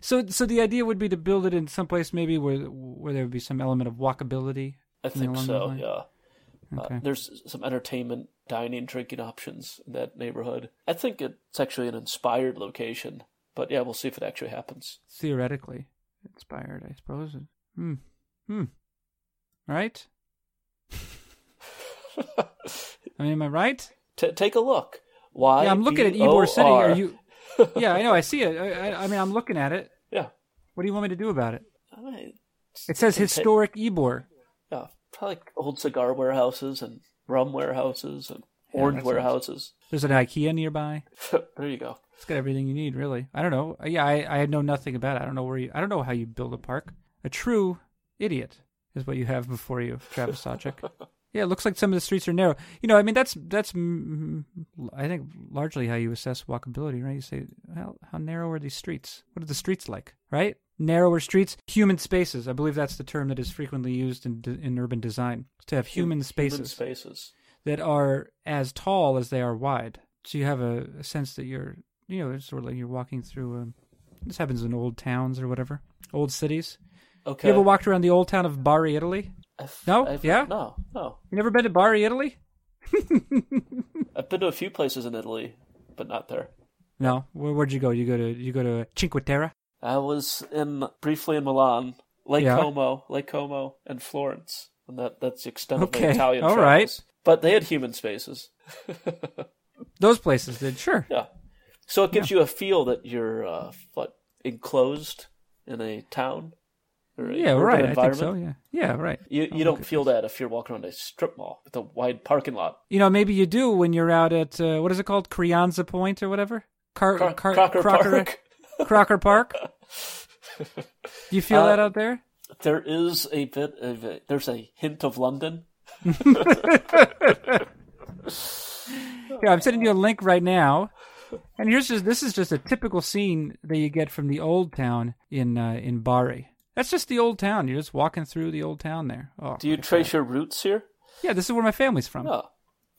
so, so the idea would be to build it in some place maybe where where there would be some element of walkability. I think so. Yeah. Uh, okay. Uh, there's some entertainment, dining, drinking options in that neighborhood. I think it's actually an inspired location But yeah, we'll see if it actually happens. Theoretically inspired, I suppose. Hmm. Hmm. Right? I mean, am I right? T- take a look. Why? Yeah, I'm looking at Ybor City. Are you? Yeah, I know. I see it. I, I, I mean, I'm looking at it. Yeah. What do you want me to do about it? It says historic Ybor. yeah, probably like old cigar warehouses and rum warehouses and orange warehouses. There's an IKEA nearby. there you go. It's got everything you need, really. I don't know. Yeah, I, I know nothing about it. I don't know where you. I don't know how you build a park. A true idiot is what you have before you, Travis Sawchik. yeah, it looks like some of the streets are narrow. You know, I mean, that's that's mm, I think largely how you assess walkability, right? You say, how how narrow are these streets? What are the streets like, right? Narrower streets, human spaces. I believe that's the term that is frequently used in in urban design to have human spaces Human spaces. that are as tall as they are wide. So you have a, a sense that you're, you know, it's sort of like you're walking through. Um, this happens in old towns or whatever, old cities. Okay. You ever walked around the old town of Bari, Italy? I've- No? I've- Yeah? No, no. You never been to Bari, Italy? I've been to a few places in Italy, but not there. No. Where, where'd you go? You go to you go to Cinque Terre. I was in briefly in Milan, Lake Yeah. Como, Lake Como, and Florence, and that that's the extent of Okay, my Italian all travels. right. But they had human spaces. Those places did sure. Yeah. So it gives you a feel that you're uh, what enclosed in a town a Yeah, right. I think so. Yeah, yeah, right. You you don't feel that if you're walking around a strip mall with a wide parking lot. You know, maybe you do when you're out at uh, what is it called, Crianza Point or whatever. Car- Cro- Car- Crocker Crocker, Park. Crocker Park. Do you feel Uh, that out there? There is a bit of a, there's a hint of London. Yeah, I'm sending you a link right now. And here's just this is just a typical scene that you get from the old town in uh, in Bari. That's just the old town. You're just walking through the old town there. Oh, Do you trace your roots here? yeah, this is where my family's from. Oh,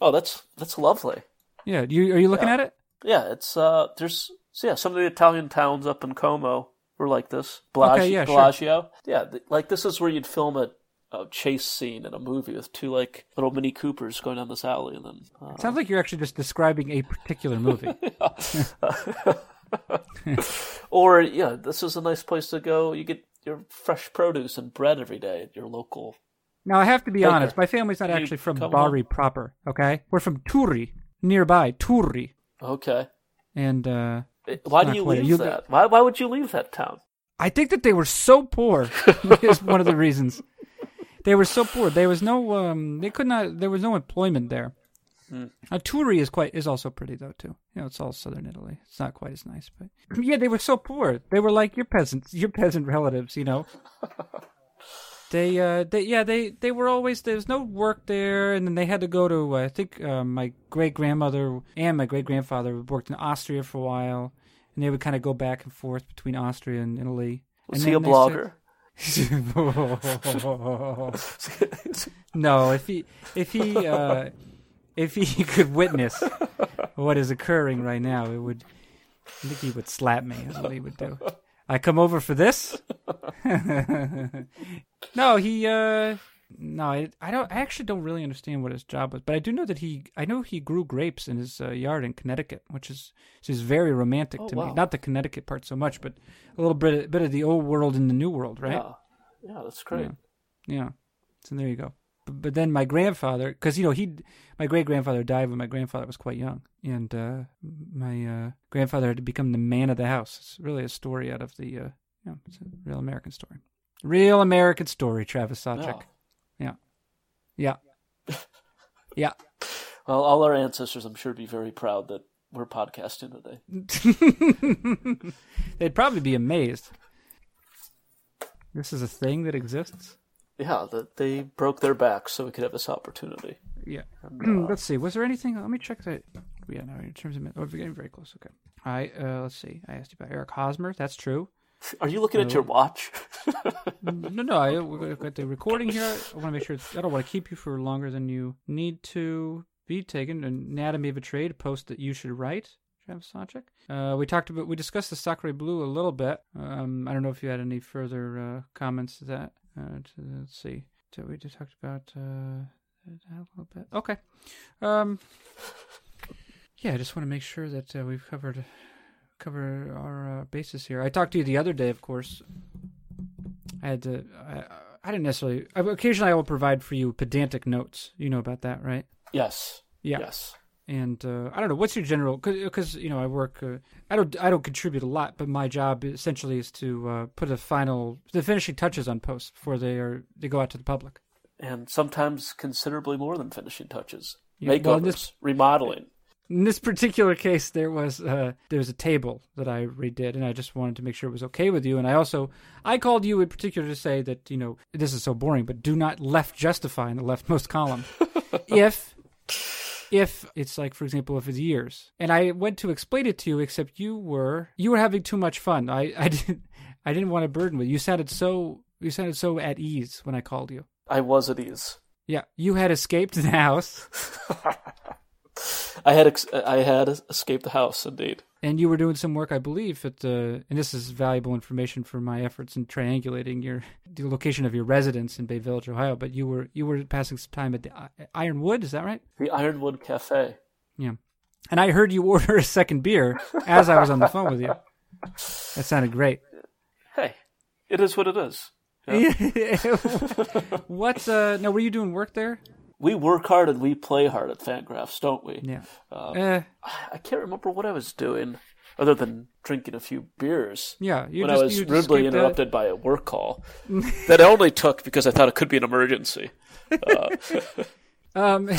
oh, that's that's lovely. Yeah, you, are you looking Yeah. at it? Yeah, it's uh, there's so yeah, some of the Italian towns up in Como were like this. Bellagio, Okay, yeah, sure. Yeah, like this is where you'd film a, a chase scene in a movie with two like little Mini Coopers going down this alley, and then uh, Sounds like you're actually just describing a particular movie. or yeah, this is a nice place to go. You get your fresh produce and bread every day at your local. now, I have to be Baker. honest. My family's not You actually from Bari proper. Okay, we're from Turi, nearby Turi, Okay, and uh, why do you leave you- that? Why why would you leave that town? I think that they were so poor is one of the reasons. They were so poor. There was no um they could not there was no employment there. Hmm. Uh, Turi is quite is also pretty though too. You know, it's all southern Italy. It's not quite as nice, but yeah, they were so poor. They were like your peasants, your peasant relatives, you know. They uh they yeah, they they were always there was no work there and then they had to go to uh, I think uh, my great grandmother and my great grandfather worked in Austria for a while and they would kind of go back and forth between Austria and Italy. Was And he a then they said- blogger? no, if he if he uh, if he could witness what is occurring right now, it would. I think he would slap me. Is what he would do. I come over for this. no, he. uh No, I, I don't. I actually don't really understand what his job was, but I do know that he. I know he grew grapes in his uh, yard in Connecticut, which is which is very romantic Oh, to me. Not the Connecticut part so much, but a little bit bit of the old world and the new world, right? Yeah, yeah, that's great. Yeah. So there you go. But, then my grandfather, because you know he, my great grandfather died when my grandfather was quite young, and uh, my uh, grandfather had to become the man of the house. It's really a story out of the, uh, you know, it's a real American story. Real American story, Travis Sawchik. Yeah. Yeah. Yeah. Well, all our ancestors, I'm sure, would be very proud that we're podcasting today. They'd probably be amazed. This is a thing that exists. Yeah, that they broke their backs so we could have this opportunity. Yeah. And, uh, let's see. Was there anything? Let me check that. Yeah, no. In terms of, oh, we're getting very close. Okay. All right. Uh, let's see. I asked you about Eric Hosmer. That's true. are you looking at your watch? no, no. I we've got the recording here. I want to make sure. It's, I don't want to keep you for longer than you need to be taken. Anatomy of a trade post that you should write. Travis Sawchik. Uh, we talked about. We discussed the Sacre Bleu a little bit. Um, I don't know if you had any further uh, comments to that. Uh, to, let's see. So we just talked about uh, that a little bit. Okay. Um, yeah, I just want to make sure that uh, we've covered cover our uh, bases here. I talked to you the other day, of course. I had to. I, I didn't necessarily. Occasionally, I will provide for you pedantic notes. You know about that, right? Yes. Yeah. Yes. And uh, I don't know what's your general because you know I work. Uh, I don't. I don't contribute a lot, but my job essentially is to uh, put a final, the finishing touches on posts before they are they go out to the public. And sometimes considerably more than finishing touches. Yeah, Makeovers, well, this- remodeling. In this particular case, there was uh, there was a table that I redid, and I just wanted to make sure it was okay with you. And I also I called you in particular to say that you know this is so boring, but do not left justify in the leftmost column if if it's like for example if it's years. And I went to explain it to you, except you were you were having too much fun. I I didn't I didn't want to burden with you. You sounded so you sounded so at ease when I called you. I was at ease. Yeah, you had escaped the house. I had ex- I had escaped the house, indeed. And you were doing some work, I believe, at the, and this is valuable information for my efforts in triangulating your the location of your residence in Bay Village, Ohio. But you were you were passing some time at the Ironwood, is that right? The Ironwood Cafe. Yeah. And I heard you order a second beer as I was on the phone with you. That sounded great. Hey, it is what it is. what? Uh, no, were you doing work there? We work hard and we play hard at Fangraphs, don't we? Yeah. Uh, Uh, I can't remember what I was doing other than drinking a few beers. yeah. You when just, I was you rudely uh, interrupted by a work call that I only took because I thought it could be an emergency. Um,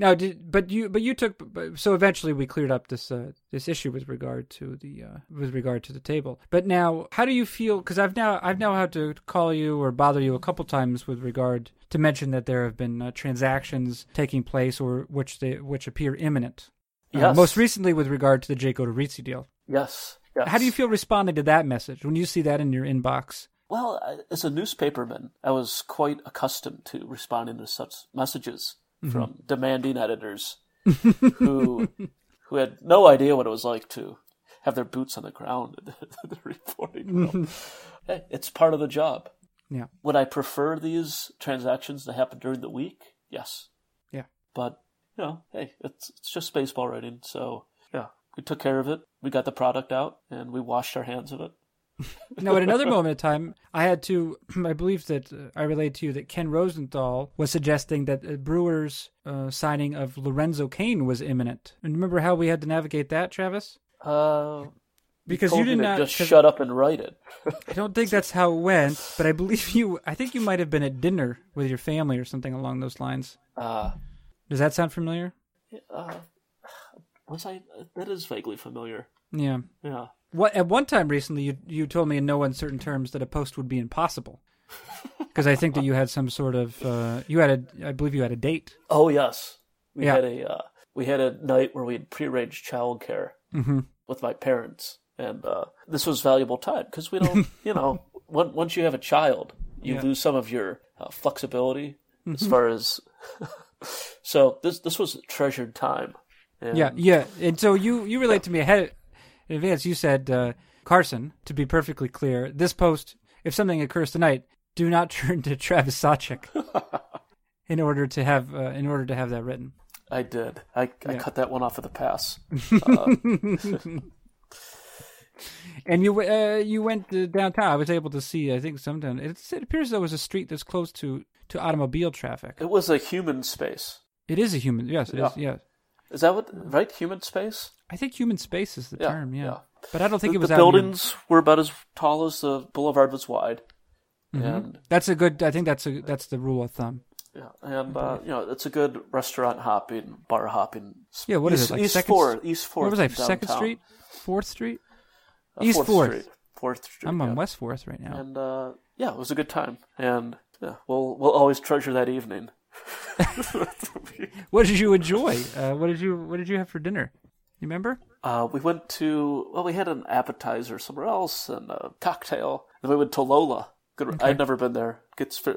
now, did but you but you took so eventually we cleared up this uh, this issue with regard to the uh, with regard to the table. But now, how do you feel? Because I've now I've now had to call you or bother you a couple times with regard to mention that there have been uh, transactions taking place or which they which appear imminent. Uh, Yes. most recently, with regard to the Jake Odorizzi deal. Yes. Yes. How do you feel responding to that message when you see that in your inbox? Well, as a newspaperman, I was quite accustomed to responding to such messages Mm-hmm. from demanding editors who who had no idea what it was like to have their boots on the ground in the reporting room. hey, it's part of the job. Yeah. Would I prefer these transactions to happen during the week? Yes. Yeah. But you know, hey, it's it's just baseball writing, so yeah, we took care of it. We got the product out, and we washed our hands of it. No, at another moment in time, I had to. I believe that uh, I relayed to you that Ken Rosenthal was suggesting that the Brewers' uh, signing of Lorenzo Cain was imminent. And remember how we had to navigate that, Travis? Uh, Because you did not just shut up and write it. I don't think that's how it went, but I believe you. I think you might have been at dinner with your family or something along those lines. Uh, Does that sound familiar? uh, was I? That is vaguely familiar. Yeah. Yeah. What at one time recently, you you told me in no uncertain terms that a post would be impossible. Because I think that you had some sort of uh, you had a I believe you had a date. Oh yes, we Yeah. had a uh, we had a night where we had prearranged childcare Mm-hmm. with my parents, and uh, this was valuable time because we don't, you know, once once you have a child, you Yeah. lose some of your uh, flexibility as far as. so this this was treasured time. And Yeah, yeah. And so you you relate to me ahead advance. You said uh, Carson. To be perfectly clear, this post, if something occurs tonight, do not turn to Travis Sawchik in order to have uh, in order to have that written. I did. I, I Yeah. cut that one off of the pass. And you uh, you went uh, downtown. I was able to see. I think sometime it, it appears there was a street that's close to to automobile traffic. It was a human space. It is a human. Yes, it is. Yeah. Is that what right? Human space. I think human space is the Yeah, term. Yeah. yeah. But I don't think the, it was the buildings were about as tall as the boulevard was wide, Mm-hmm. and That's a good. I think that's a that's the rule of thumb. yeah, and uh, you know it's a good restaurant hopping, bar hopping. Yeah, what is East, it, like East Second- Fourth, East Fourth. What was I? in Second. Street, Fourth Street. Uh, East Fourth. Street, Fourth Street. I'm yeah. on West Fourth right now. and uh, yeah, it was a good time, and yeah, we'll we'll always treasure that evening. What did you enjoy? Uh, what did you What did you have for dinner? You remember? Uh, we went to well, we had an appetizer somewhere else and a cocktail. Then we went to Lola. Good. I'd never been there. Gets for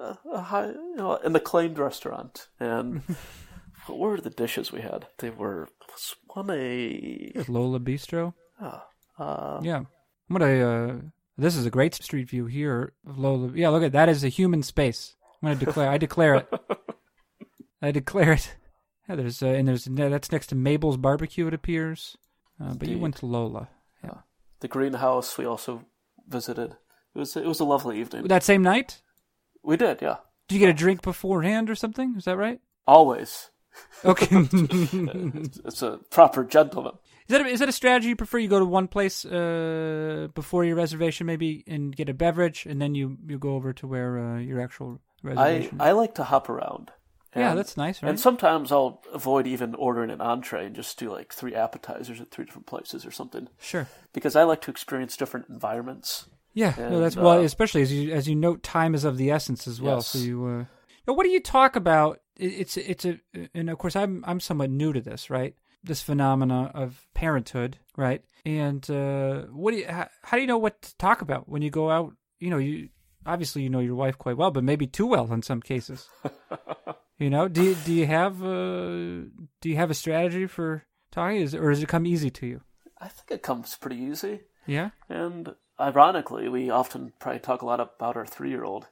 uh, a high, you know, an acclaimed restaurant. And what were the dishes we had? They were was one a Lola Bistro. uh, Yeah. What a. Uh, this is a great street view here of Lola. Yeah, look at that. Is a human space. I'm gonna declare. I declare it. I declare it. Yeah, there's uh, and there's that's next to Mabel's barbecue. It appears. Uh, but you went to Lola. Yeah. The greenhouse we also visited. It was it was a lovely evening. That same night? We did, yeah. Did you get a drink beforehand or something? Is that right? Always. Okay. It's a proper gentleman. Is that a, is that a strategy you prefer? You go to one place uh, before your reservation, maybe, and get a beverage, and then you, you go over to where uh, your actual I, reservation. I like to hop around. yeah, And- that's nice, right? And sometimes I'll avoid even ordering an entree and just do like three appetizers at three different places or something sure. because I like to experience different environments. Yeah, no, And, that's well, uh, especially as you as you note, time is of the essence as well. Yes. So you, uh, now what do you talk about? It, it's it's a, and of course I'm I'm somewhat new to this, right? This phenomena of parenthood, right? And uh, what do you how, how do you know what to talk about when you go out? You know, you obviously you know your wife quite well, but maybe too well in some cases. you know, do you, do you have uh, do you have a strategy for talking, is, or does it come easy to you? I think it comes pretty easy. Yeah. And ironically, we often probably talk a lot about our three year old.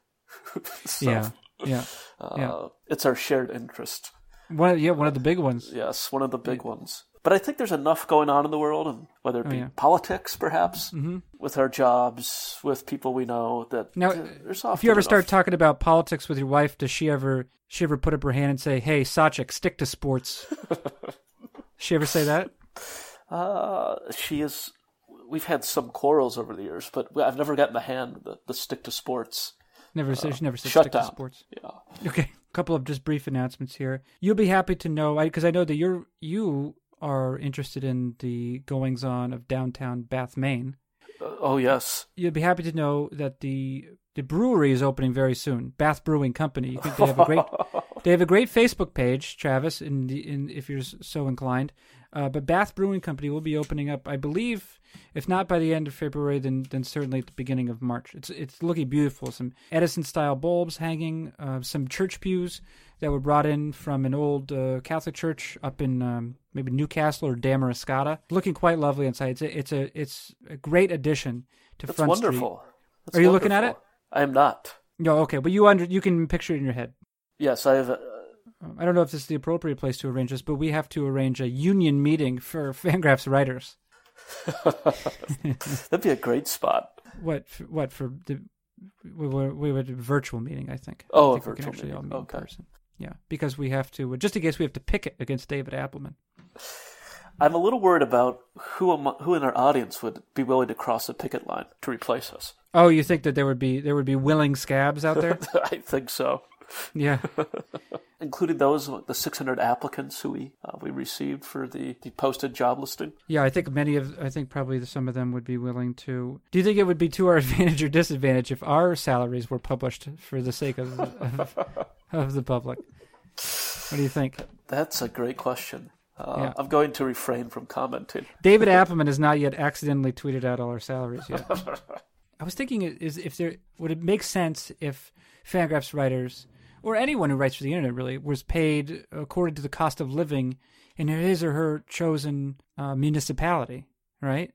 Yeah. Yeah. Uh, yeah. It's our shared interest. One, yeah, one of the big ones. Yes, one of the big ones. But I think there's enough going on in the world, and whether it Oh, be yeah. politics, perhaps, Mm-hmm. with our jobs, with people we know, that Now, uh, there's often If you ever enough. start talking about politics with your wife, does she ever she ever put up her hand and say, "Hey, Sawchik, stick to sports"? she ever say that? Uh, she is. We've had some quarrels over the years, but I've never gotten the hand, the, the stick to sports. Never said. She never said stick to sports. Yeah. Okay, a couple of just brief announcements here. You'll be happy to know because I know that you're you are interested in the goings on of downtown Bath, Maine. Uh, oh yes. you'd be happy to know that the the brewery is opening very soon. Bath Brewing Company. They have a great they have a great Facebook page, Travis, in the in if you're so inclined. Uh, but Bath Brewing Company will be opening up, I believe, if not by the end of February, then then certainly at the beginning of March. It's it's looking beautiful. Some Edison style bulbs hanging, uh, some church pews that were brought in from an old uh, Catholic church up in um, maybe Newcastle or Damariscotta. Looking quite lovely inside. It's a it's a it's a great addition to That's Front wonderful. That's Are you looking at it? I am not. No, okay, but you under you can picture it in your head. Yes, I have. Uh, Um, I don't know if this is the appropriate place to arrange this, but we have to arrange a union meeting for Fangraphs writers. that'd be a great spot. What? For, what for the? We were we would virtual meeting. I think. Oh, I a think we can virtual actually all meeting. meet Okay. in person. Yeah, because we have to. Just in case we have to pick it against David Appelman. I'm a little worried about who who in our audience would be willing to cross the picket line to replace us. Oh, you think that there would be there would be willing scabs out there? I think so, yeah. including those the 600 applicants who we uh, we received for the, the posted job listing. Yeah, I think many of, I think probably some of them would be willing to. Do you think it would be to our advantage or disadvantage if our salaries were published for the sake of of, of the public? What do you think? That's a great question. Uh, Yeah. I'm going to refrain from commenting. David Appelman has not yet accidentally tweeted out all our salaries yet. I was thinking, is if there would it make sense if Fangraphs writers or anyone who writes for the internet really was paid according to the cost of living in his or her chosen uh, municipality, right?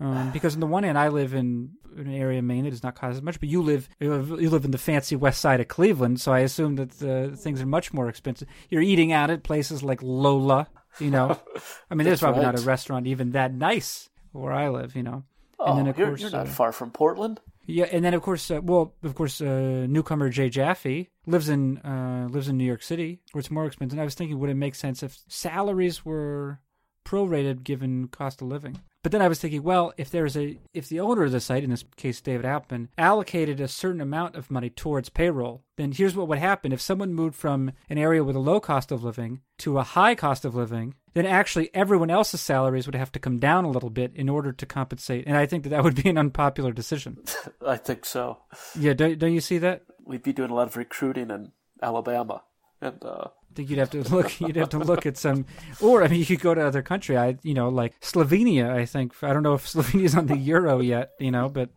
Um, because on the one hand, I live in an area of Maine that does not cost as much, but you live you live, you live in the fancy west side of Cleveland, so I assume that the things are much more expensive. You're eating out at places like Lola, you know. I mean, there's probably not a restaurant even that nice where I live, you know. Oh, And then, of you're, course, you're not uh, far from Portland. Yeah, and then of course, uh, well, of course, uh, newcomer Jay Jaffe lives in uh, lives in New York City, where it's more expensive. And I was thinking, would it make sense if salaries were prorated given cost of living? But then I was thinking, well, if there's a if the owner of the site, in this case David Appman, allocated a certain amount of money towards payroll, then here's what would happen: if someone moved from an area with a low cost of living to a high cost of living, then actually everyone else's salaries would have to come down a little bit in order to compensate. And I think that that would be an unpopular decision. I think so. Yeah, don't, don't you see that? We'd be doing a lot of recruiting in Alabama, and uh, I think you'd have to look. You'd have to look at some, or I mean, you could go to other country. I, you know, like Slovenia. I think I don't know if Slovenia's on the euro yet. You know, but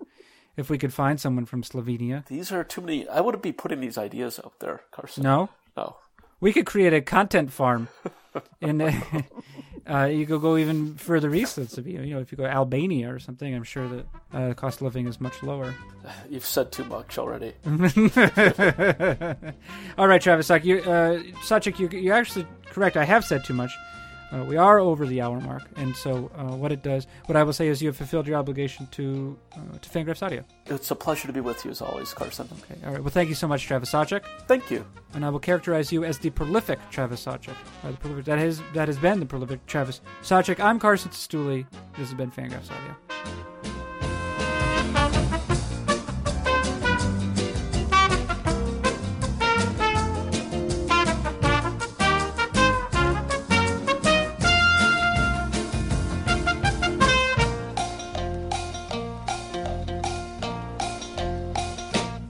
if we could find someone from Slovenia, these are too many. I wouldn't be putting these ideas out there, Carson. no, No. we could create a content farm, and uh, uh, you could go even further east than. You know, if you go to Albania or something, I'm sure that uh, the cost of living is much lower. You've said too much already. All right, Travis Sock, you, uh, Sawchik, you, you're actually correct. I have said too much. Uh, we are over the hour mark, and so uh, what it does, what I will say is, you have fulfilled your obligation to uh, to Fangraphs Audio. It's a pleasure to be with you as always, Carson. Okay, all right. Well, thank you so much, Travis Sawchik, Thank you. and I will characterize you as the prolific Travis Sawchik. Uh, the prolific, that has that has been the prolific Travis Sawchik. I'm Carson Cistulli. This has been Fangraphs Audio.